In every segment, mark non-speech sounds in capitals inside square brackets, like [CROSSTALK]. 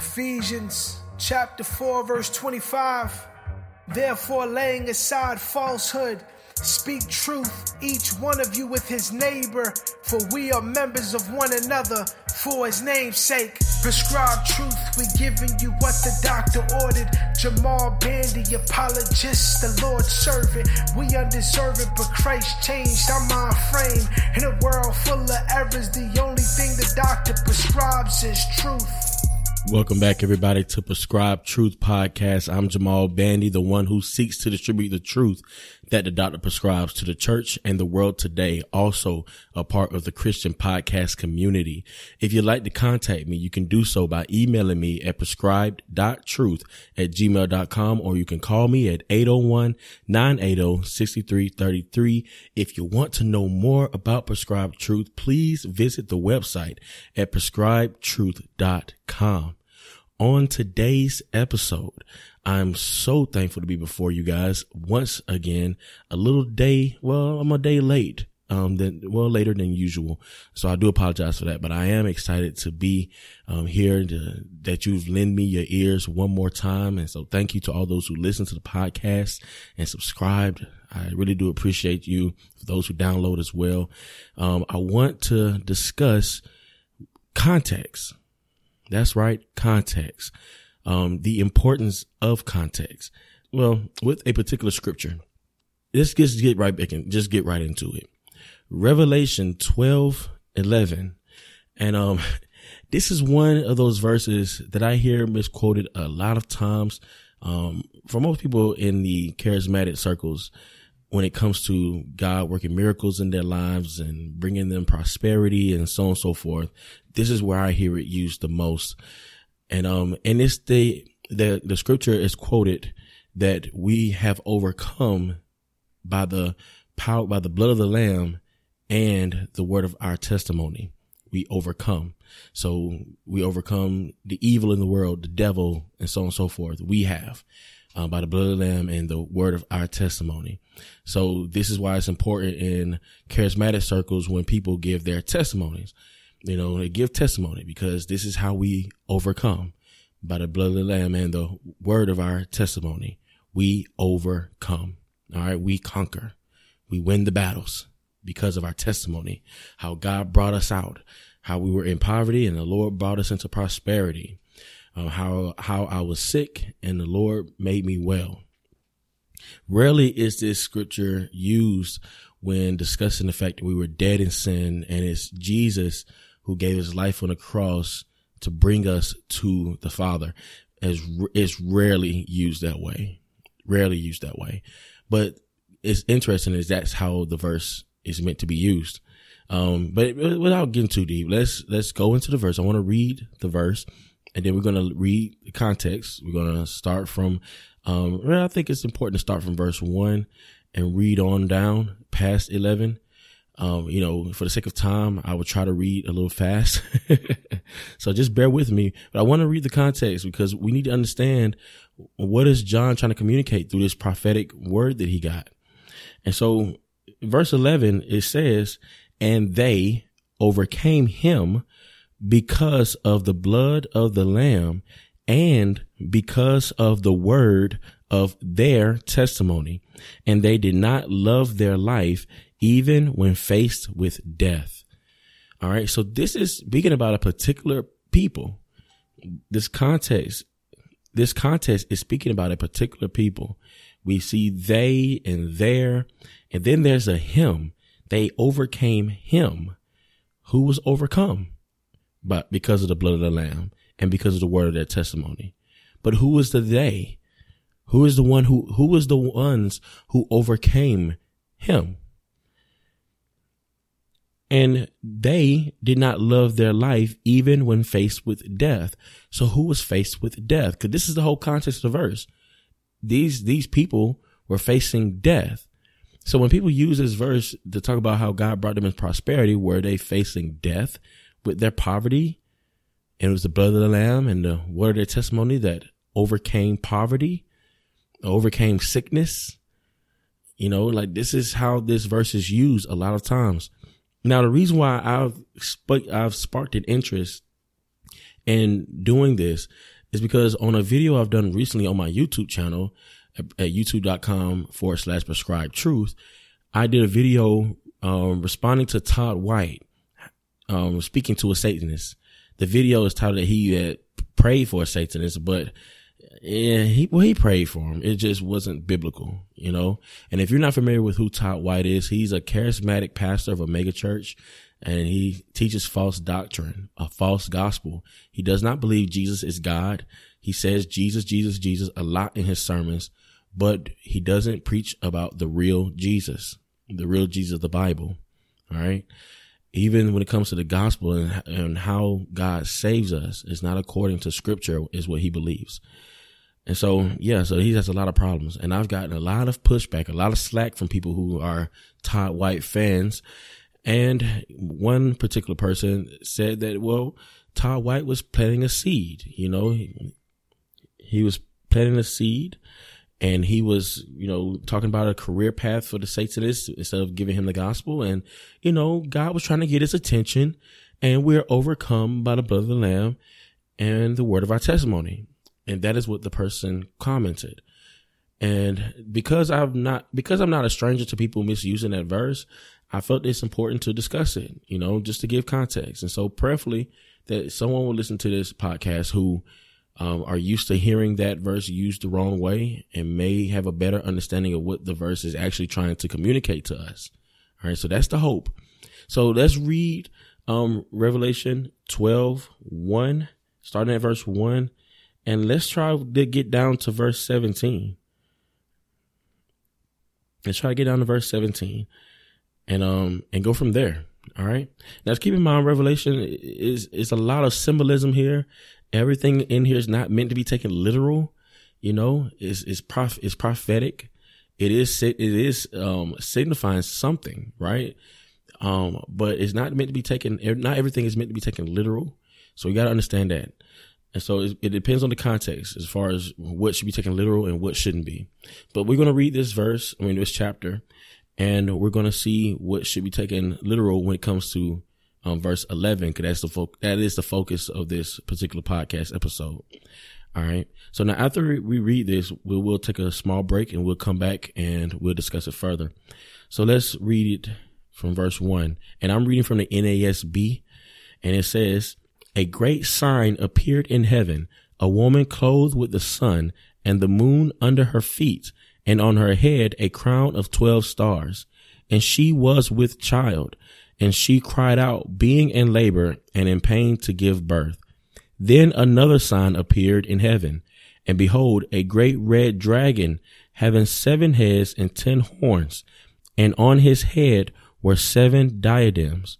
Ephesians chapter 4, verse 25. Therefore, laying aside falsehood, speak truth, each one of you with his neighbor, for we are members of one another for his name's sake. Prescribe truth, We're giving you what the doctor ordered. Jamal Bandy, apologist, the Lord's servant. We undeserving, but Christ changed our mind frame. In a world full of errors, the only thing the doctor prescribes is truth. Welcome back, everybody, to Prescribed Truth Podcast. I'm Jamal Bandy, the one who seeks to distribute the truth that the doctor prescribes to the church and the world today. Also a part of the Christian podcast community. If you'd like to contact me, you can do so by emailing me at prescribed.truth at gmail.com or you can call me at 801-980-6333. If you want to know more about Prescribed Truth, please visit the website at prescribedtruth.com on today's episode. I'm so thankful to be before you guys once again, a little day. Well, I'm a day late. Um, then, well, later than usual. So I do apologize for that, but I am excited to be, um, here to, that you've lent me your ears one more time. And so thank you to all those who listen to the podcast and subscribed. I really do appreciate you for those who download as well. Um, I want to discuss context that's right. Context. Um, the importance of context. Well, with a particular scripture, let's just get right back and just get right into it. Revelation 12, 11. And, um, [LAUGHS] this is one of those verses that I hear misquoted a lot of times, um, for most people in the charismatic circles when it comes to God working miracles in their lives and bringing them prosperity and so on and so forth. This is where I hear it used the most. And, um, and it's the, the, the scripture is quoted that we have overcome by the power, by the blood of the lamb and the word of our testimony. We overcome. So we overcome the evil in the world, the devil and so on and so forth. We have uh, by the blood of the lamb and the word of our testimony. So this is why it's important in charismatic circles when people give their testimonies. You know, they give testimony because this is how we overcome by the blood of the lamb and the word of our testimony. We overcome. All right. We conquer. We win the battles because of our testimony, how God brought us out, how we were in poverty and the Lord brought us into prosperity uh, how how I was sick and the Lord made me well. Rarely is this scripture used when discussing the fact that we were dead in sin and it's Jesus who gave his life on the cross to bring us to the Father. It's rarely used that way, rarely used that way. But it's interesting is that's how the verse is meant to be used. Um, but without getting too deep, let's let's go into the verse. I want to read the verse and then we're going to read the context. We're going to start from, um, I think it's important to start from verse one and read on down past 11. Um, you know, for the sake of time, I will try to read a little fast. [LAUGHS] so just bear with me, but I want to read the context because we need to understand what is John trying to communicate through this prophetic word that he got. And so verse 11, it says, and they overcame him because of the blood of the lamb and because of the word of their testimony. And they did not love their life even when faced with death. All right. So this is speaking about a particular people. This context, this context is speaking about a particular people. We see they and there, and then there's a him. They overcame him who was overcome but because of the blood of the lamb and because of the word of their testimony. But who is the they? Who is the one who, who is the ones who overcame him? And they did not love their life even when faced with death. So who was faced with death? Cause this is the whole context of the verse. These, these people were facing death. So when people use this verse to talk about how God brought them in prosperity, were they facing death? with their poverty. And it was the blood of the lamb and the word of their testimony that overcame poverty, overcame sickness. You know, like this is how this verse is used a lot of times. Now, the reason why I've sp- I've sparked an interest in doing this is because on a video I've done recently on my YouTube channel at, at youtube.com forward slash prescribed truth, I did a video um, responding to Todd White, um, speaking to a Satanist. The video is titled that he had prayed for a Satanist, but yeah, he well he prayed for him. It just wasn't biblical, you know. And if you're not familiar with who Todd White is, he's a charismatic pastor of a mega church, and he teaches false doctrine, a false gospel. He does not believe Jesus is God. He says Jesus, Jesus, Jesus a lot in his sermons, but he doesn't preach about the real Jesus, the real Jesus of the Bible. All right. Even when it comes to the gospel and, and how God saves us, it's not according to scripture, is what he believes. And so, yeah, so he has a lot of problems. And I've gotten a lot of pushback, a lot of slack from people who are Todd White fans. And one particular person said that, well, Todd White was planting a seed, you know, he, he was planting a seed and he was, you know, talking about a career path for the Satanists instead of giving him the gospel. And, you know, God was trying to get his attention and we're overcome by the blood of the lamb and the word of our testimony. And that is what the person commented. And because I've not, because I'm not a stranger to people misusing that verse, I felt it's important to discuss it, you know, just to give context. And so prayerfully that someone will listen to this podcast who um, are used to hearing that verse used the wrong way and may have a better understanding of what the verse is actually trying to communicate to us. All right. So that's the hope. So let's read, um, Revelation 12, 1, starting at verse 1 and let's try to get down to verse 17. Let's try to get down to verse 17 and um and go from there. All right. Now keep in mind Revelation is is a lot of symbolism here. Everything in here is not meant to be taken literal. You know, it's it's prof it's prophetic. It is it is um signifying something, right? Um, but it's not meant to be taken. Not everything is meant to be taken literal. So you got to understand that. And so it, it, depends on the context as far as what should be taken literal and what shouldn't be. But we're going to read this verse, I mean, this chapter, and we're going to see what should be taken literal when it comes to um, verse 11, because that's the fo- that is the focus of this particular podcast episode. All right. So now after we read this, we will take a small break and we'll come back and we'll discuss it further. So let's read it from verse one. And I'm reading from the NASB and it says, a great sign appeared in heaven, a woman clothed with the sun and the moon under her feet, and on her head a crown of twelve stars. And she was with child, and she cried out, being in labor and in pain to give birth. Then another sign appeared in heaven, and behold, a great red dragon, having seven heads and ten horns, and on his head were seven diadems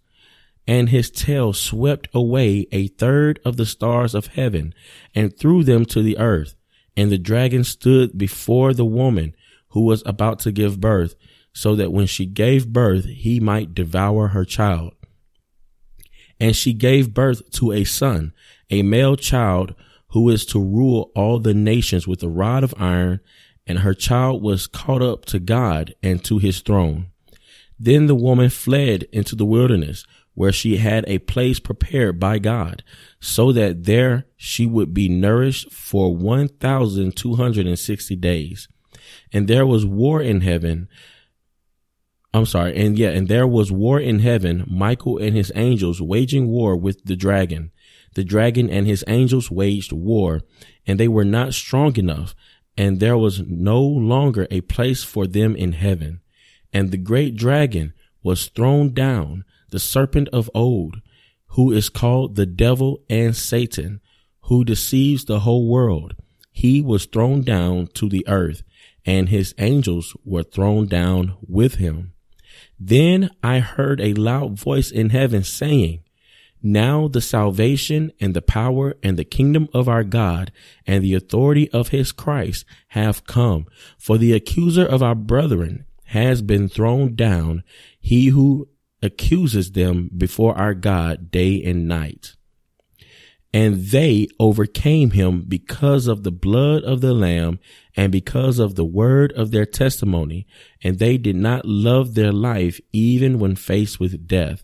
and his tail swept away a third of the stars of heaven and threw them to the earth. And the dragon stood before the woman who was about to give birth, so that when she gave birth, he might devour her child. And she gave birth to a son, a male child, who is to rule all the nations with a rod of iron, and her child was caught up to God and to his throne. Then the woman fled into the wilderness where she had a place prepared by God, so that there she would be nourished for 1,260 days. And there was war in heaven. I'm sorry. And yeah, and there was war in heaven, Michael and his angels waging war with the dragon. The dragon and his angels waged war, and they were not strong enough, and there was no longer a place for them in heaven. And the great dragon was thrown down, the serpent of old, who is called the devil and Satan, who deceives the whole world. He was thrown down to the earth and his angels were thrown down with him. Then I heard a loud voice in heaven saying, now the salvation and the power and the kingdom of our God and the authority of his Christ have come. For the accuser of our brethren has been thrown down, he who accuses them before our God day and night. And they overcame him because of the blood of the lamb and because of the word of their testimony. And they did not love their life even when faced with death.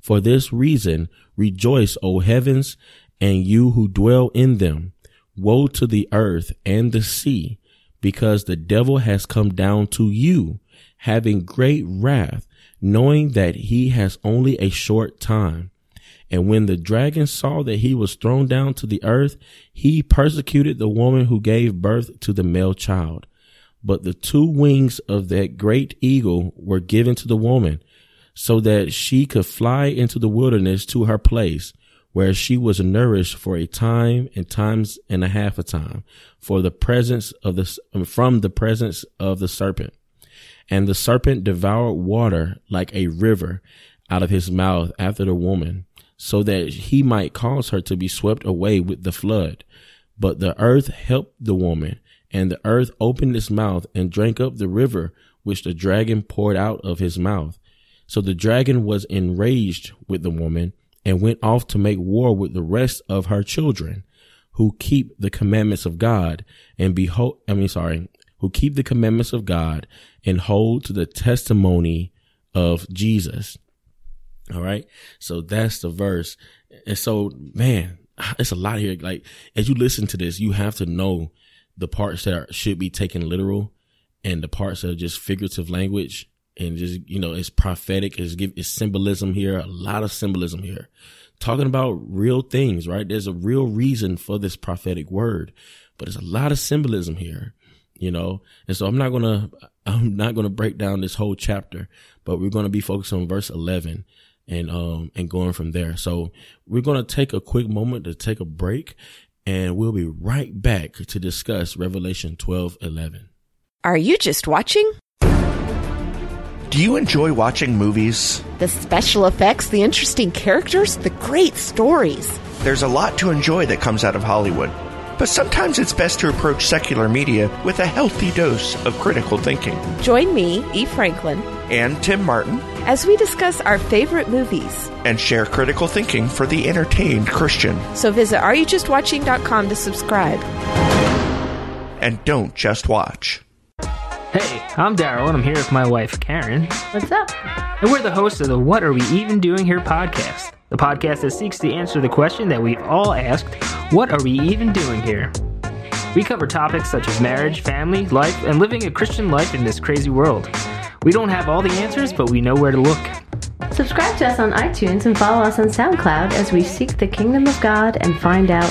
For this reason, rejoice, O heavens, and you who dwell in them. Woe to the earth and the sea, because the devil has come down to you, having great wrath, knowing that he has only a short time. And when the dragon saw that he was thrown down to the earth, he persecuted the woman who gave birth to the male child. But the two wings of that great eagle were given to the woman so that she could fly into the wilderness to her place where she was nourished for a time and times and a half a time for the presence of the, from the presence of the serpent. And the serpent devoured water like a river out of his mouth after the woman so that he might cause her to be swept away with the flood. But the earth helped the woman, and the earth opened its mouth and drank up the river which the dragon poured out of his mouth. So the dragon was enraged with the woman and went off to make war with the rest of her children who keep the commandments of God and behold, I mean, sorry, who keep the commandments of God and hold to the testimony of Jesus. All right. So that's the verse. And so, man, it's a lot here. Like, as you listen to this, you have to know the parts that are, should be taken literal and the parts that are just figurative language and just, you know, it's prophetic. It's give, it's symbolism here. A lot of symbolism here. Talking about real things, right? There's a real reason for this prophetic word, but there's a lot of symbolism here, you know? And so I'm not going [LAUGHS] to, I'm not going to break down this whole chapter, but we're going to be focused on verse 11 and um and going from there. So we're going to take a quick moment to take a break and we'll be right back to discuss Revelation 12 11. Are you just watching? Do you enjoy watching movies? The special effects, the interesting characters, the great stories. There's a lot to enjoy that comes out of Hollywood. But sometimes it's best to approach secular media with a healthy dose of critical thinking. Join me, E. Franklin, And Tim Martin, as we discuss our favorite movies. and share critical thinking for the entertained Christian. So visit areyoujustwatching.com to subscribe. And don't just watch. Hey, I'm Daryl, and I'm here with my wife, Karen, What's up? and we're the hosts of the What Are We Even Doing Here podcast, the podcast that seeks to answer the question that we've all asked What are we even doing here? We cover topics such as marriage, family, life, and living a Christian life in this crazy world. We don't have all the answers, but we know where to look. Subscribe to us on iTunes and follow us on SoundCloud as we seek the kingdom of God and find out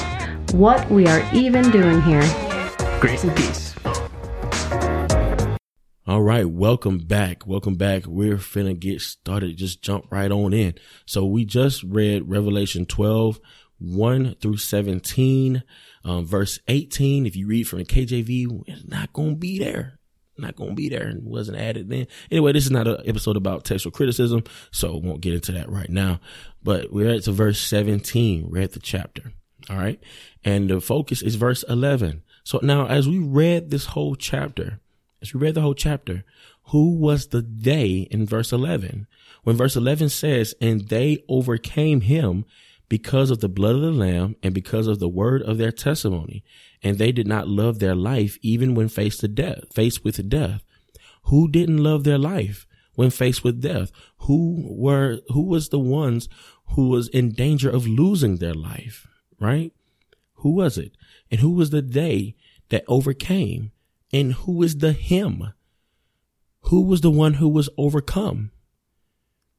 what we are even doing here. Grace and peace. All right, welcome back. Welcome back. We're finna get started. Just jump right on in. So we just read Revelation 12, 1 through 17, um, verse 18. If you read from the KJV, it's not gonna be there. Not gonna be there and wasn't added then. Anyway, this is not an episode about textual criticism, so won't get into that right now. But we're at to verse 17. We're at the chapter. All right. And the focus is verse 11. So now as we read this whole chapter, as we read the whole chapter, who was the they in verse 11? When verse 11 says, and they overcame him because of the blood of the lamb and because of the word of their testimony. And they did not love their life even when faced to death, faced with death. Who didn't love their life when faced with death? Who were, who was the ones who was in danger of losing their life? Right? Who was it? And who was the they that overcame? And who is the him? Who was the one who was overcome?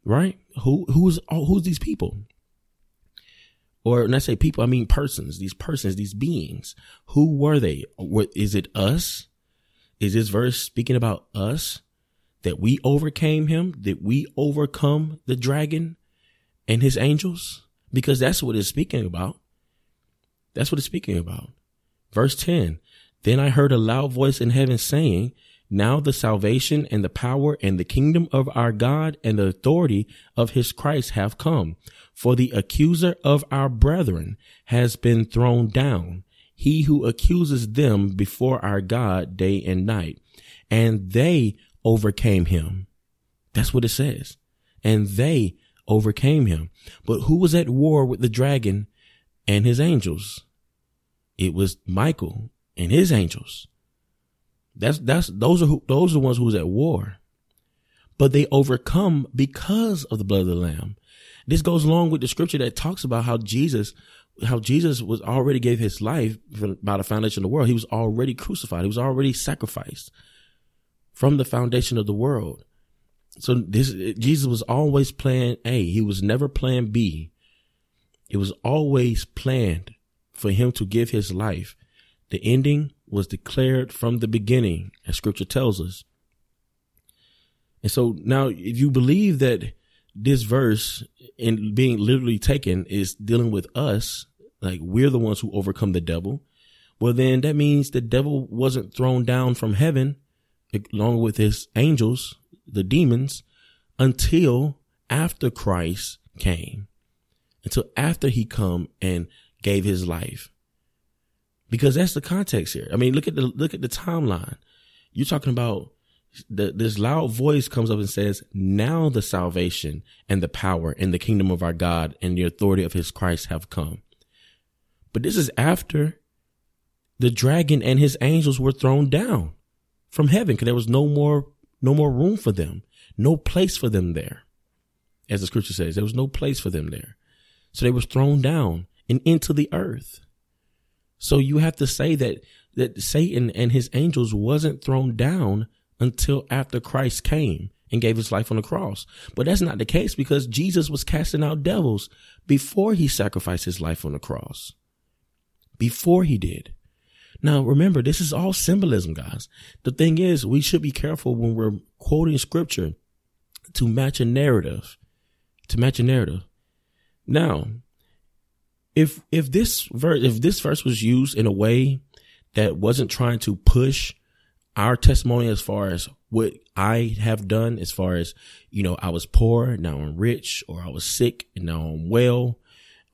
Right? Who who's who's these people? Or when I say people, I mean persons. These persons, these beings. Who were they? Is it? Us? Is this verse speaking about us? That we overcame him? That we overcome the dragon and his angels? Because that's what it's speaking about. That's what it's speaking about. Verse 10 Then I heard a loud voice in heaven saying, Now the salvation and the power and the kingdom of our God and the authority of his Christ have come. For the accuser of our brethren has been thrown down, he who accuses them before our God day and night. And they overcame him. That's what it says. And they overcame him. But who was at war with the dragon and his angels? It was Michael and his angels. That's that's those are who, those are the ones who's at war. But they overcome because of the blood of the lamb. This goes along with the scripture that talks about how Jesus how Jesus was already gave his life by the foundation of the world. He was already crucified. He was already sacrificed from the foundation of the world. So this, Jesus was always plan A. He was never plan B. It was always planned for him to give his life. The ending was declared from the beginning, as scripture tells us. And so now if you believe that this verse and being literally taken is dealing with us, like we're the ones who overcome the devil. Well, then that means the devil wasn't thrown down from heaven along with his angels, the demons, until after Christ came, until after he come and gave his life. Because that's the context here. I mean, look at the, look at the timeline. You're talking about the, this loud voice comes up and says, now the salvation and the power and the kingdom of our God and the authority of his Christ have come. But this is after the dragon and his angels were thrown down from heaven because there was no more, no more room for them, no place for them there. As the scripture says, there was no place for them there. So they was thrown down and into the earth. So you have to say that, that Satan and his angels wasn't thrown down until after Christ came and gave his life on the cross. But that's not the case because Jesus was casting out devils before he sacrificed his life on the cross. Before he did. Now remember, this is all symbolism, guys. The thing is, we should be careful when we're quoting scripture to match a narrative, to match a narrative. Now, if, if this verse, if this verse was used in a way that wasn't trying to push our testimony as far as what I have done, as far as, you know, I was poor, now I'm rich, or I was sick and now I'm well,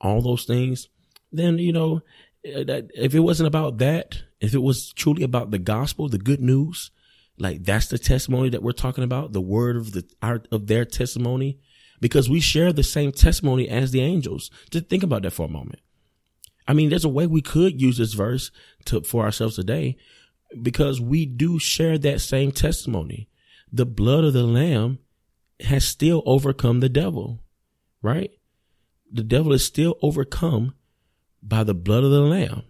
all those things, then, you know, eh, that if it wasn't about that, if it was truly about the gospel, the good news, like that's the testimony that we're talking about, the word of the art of their testimony, because we share the same testimony as the angels. Just think about that for a moment. I mean, there's a way we could use this verse to, for ourselves today, because we do share that same testimony. The blood of the lamb has still overcome the devil, right? The devil is still overcome by the blood of the lamb.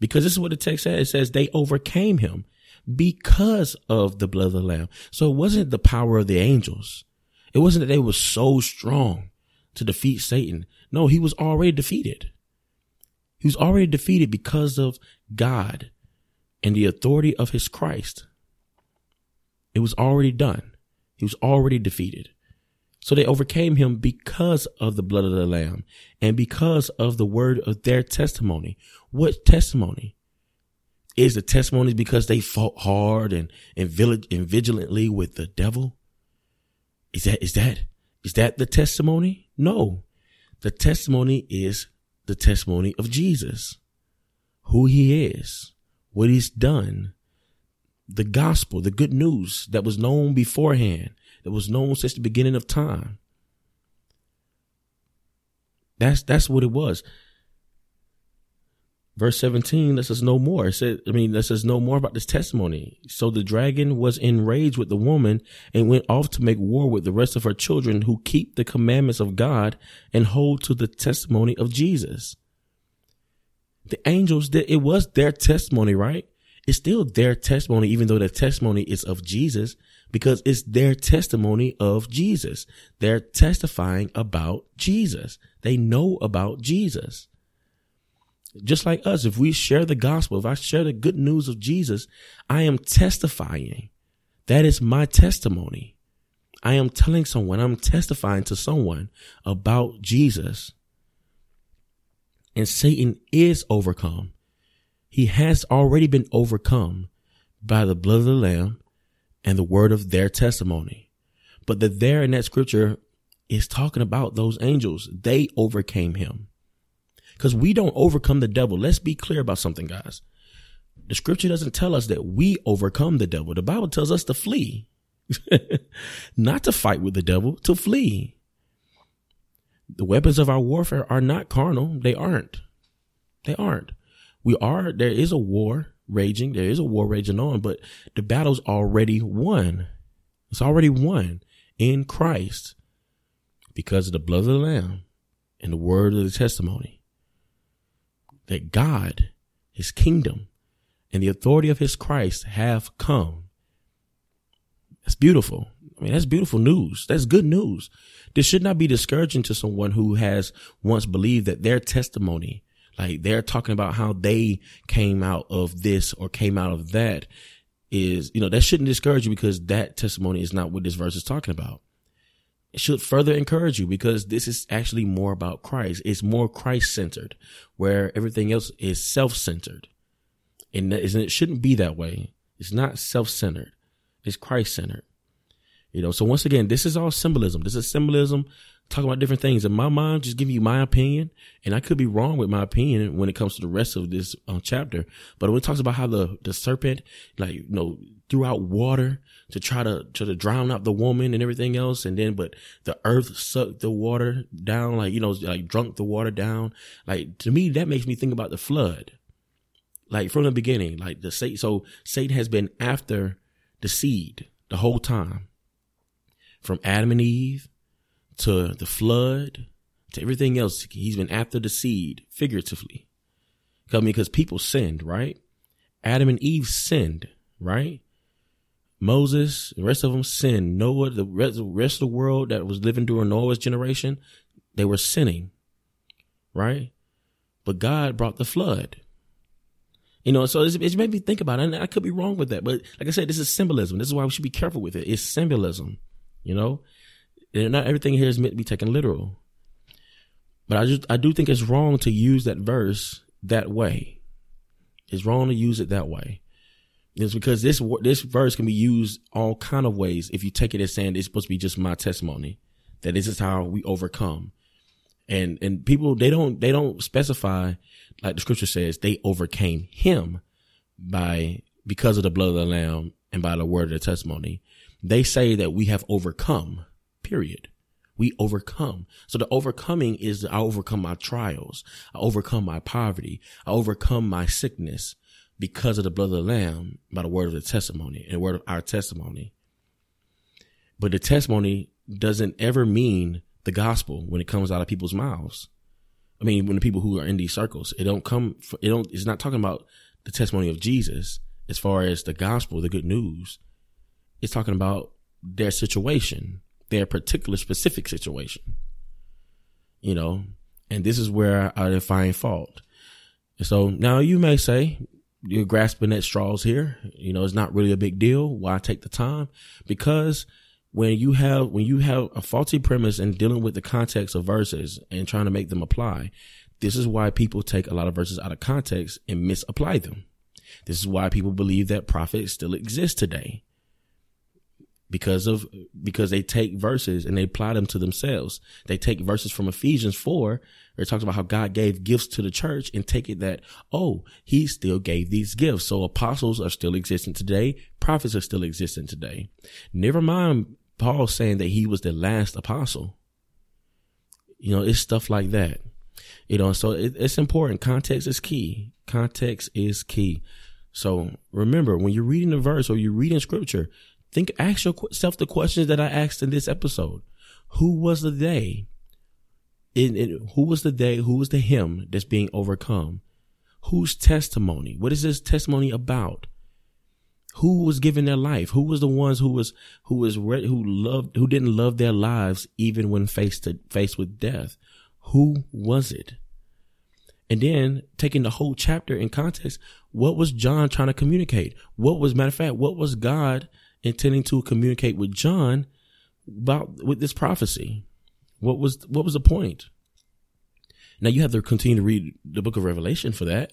Because this is what the text says. It says they overcame him because of the blood of the lamb. So it wasn't the power of the angels. It wasn't that they were so strong to defeat Satan. No, he was already defeated. He was already defeated because of God and the authority of his Christ. It was already done. He was already defeated. So they overcame him because of the blood of the lamb and because of the word of their testimony. What testimony? Is the testimony because they fought hard and, and, and vigilantly with the devil? Is that, is that, is that the testimony? No. The testimony is the testimony of Jesus, who he is, what he's done, the gospel, the good news that was known beforehand, that was known since the beginning of time. That's that's what it was. Verse 17 lets us know more. It said, I mean, lets us know more about this testimony. So the dragon was enraged with the woman and went off to make war with the rest of her children who keep the commandments of God and hold to the testimony of Jesus the angels that it was their testimony, right? It's still their testimony, even though the testimony is of Jesus, because it's their testimony of Jesus. They're testifying about Jesus. They know about Jesus. Just like us, if we share the gospel, if I share the good news of Jesus, I am testifying. That is my testimony. I am telling someone, I'm testifying to someone about Jesus and Satan is overcome. He has already been overcome by the blood of the lamb and the word of their testimony. But the there in that scripture is talking about those angels. They overcame him. Because we don't overcome the devil. Let's be clear about something, guys. The scripture doesn't tell us that we overcome the devil. The Bible tells us to flee. [LAUGHS] Not to fight with the devil, to flee. The weapons of our warfare are not carnal. They aren't. They aren't. We are, there is a war raging. There is a war raging on, but the battle's already won. It's already won in Christ because of the blood of the Lamb and the word of the testimony. That God, his kingdom, and the authority of his Christ have come. That's beautiful. I mean, that's beautiful news. That's good news. This should not be discouraging to someone who has once believed that their testimony, like they're talking about how they came out of this or came out of that is, you know, that shouldn't discourage you because that testimony is not what this verse is talking about. It should further encourage you because this is actually more about Christ. It's more Christ centered where everything else is self centered. And it shouldn't be that way. It's not self centered. It's Christ centered. You know, so once again, this is all symbolism. This is symbolism talking about different things. In my mind, just giving you my opinion, and I could be wrong with my opinion when it comes to the rest of this um, chapter. But when it talks about how the the serpent, like you know, threw out water to try to try to drown out the woman and everything else, and then but the earth sucked the water down, like you know, like drunk the water down. Like to me, that makes me think about the flood. Like from the beginning, like the Satan. So Satan has been after the seed the whole time from Adam and Eve to the flood to everything else. He's been after the seed figuratively. I mean, because people sinned, right? Adam and Eve sinned, right? Moses, the rest of them sinned. Noah, the rest, the rest of the world that was living during Noah's generation, they were sinning, right? But God brought the flood. You know, so it's, it's made me think about it. And I could be wrong with that, but like I said, this is symbolism. This is why we should be careful with it. It's symbolism. You know, and not everything here is meant to be taken literal. But I just I do think it's wrong to use that verse that way. It's wrong to use it that way. It's because this this verse can be used all kind of ways if you take it as saying it's supposed to be just my testimony that this is how we overcome. And and people they don't they don't specify like the scripture says they overcame him by because of the blood of the lamb and by the word of the testimony. They say that we have overcome, period. We overcome. So the overcoming is I overcome my trials. I overcome my poverty. I overcome my sickness because of the blood of the lamb by the word of the testimony and the word of our testimony. But the testimony doesn't ever mean the gospel when it comes out of people's mouths. I mean, when the people who are in these circles, it don't come, it don't, it's not talking about the testimony of Jesus as far as the gospel, the good news. It's talking about their situation, their particular specific situation. You know, and this is where I find fault. so now you may say, you're grasping at straws here. You know, it's not really a big deal. Why take the time? Because when you have, when you have a faulty premise and dealing with the context of verses and trying to make them apply, this is why people take a lot of verses out of context and misapply them. This is why people believe that prophets still exist today because of because they take verses and they apply them to themselves. They take verses from Ephesians 4 where it talks about how God gave gifts to the church and take it that, oh, he still gave these gifts. So apostles are still existing today. Prophets are still existing today. Never mind Paul saying that he was the last apostle. You know, it's stuff like that. You know, so it, it's important. Context is key. Context is key. So remember, when you're reading a verse or you're reading scripture, Think, ask yourself the questions that I asked in this episode. Who was the they? In, in, who was the they? Who was the him that's being overcome? Whose testimony? What is this testimony about? Who was giving their life? Who was the ones who was who was re- who loved who didn't love their lives even when faced to, faced with death? Who was it? And then taking the whole chapter in context, what was John trying to communicate? What was matter of fact, what was God intending to communicate with John about with this prophecy. What was what was the point? Now you have to continue to read the book of Revelation for that,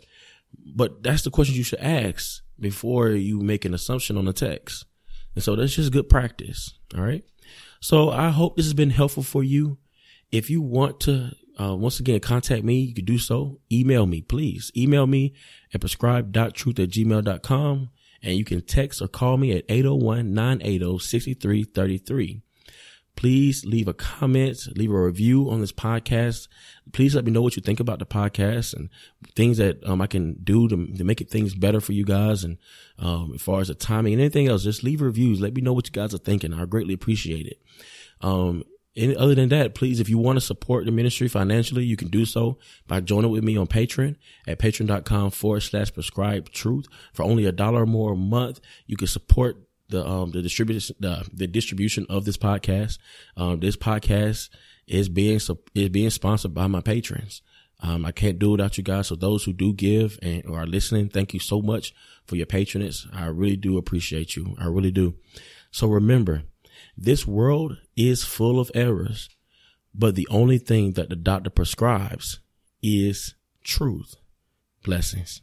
but that's the question you should ask before you make an assumption on the text. And so that's just good practice. All right. So I hope this has been helpful for you. If you want to, uh, once again, contact me, you can do so. Email me, please. Email me at prescribed.truth at gmail.com and you can text or call me at 801-980-6333. Please leave a comment, leave a review on this podcast. Please let me know what you think about the podcast and things that um, I can do to, to make it things better for you guys. And um, as far as the timing and anything else, just leave reviews. Let me know what you guys are thinking. I greatly appreciate it. Um, and other than that, please, if you want to support the ministry financially, you can do so by joining with me on Patreon at patreon.com forward slash prescribe truth. For only a dollar more a month, you can support the, um, the distribution, the, the distribution of this podcast. Um, this podcast is being, is being sponsored by my patrons. Um, I can't do it without you guys. So those who do give and are listening, thank you so much for your patronage. I really do appreciate you. I really do. So remember, this world is full of errors, but the only thing that the doctor prescribes is truth. Blessings.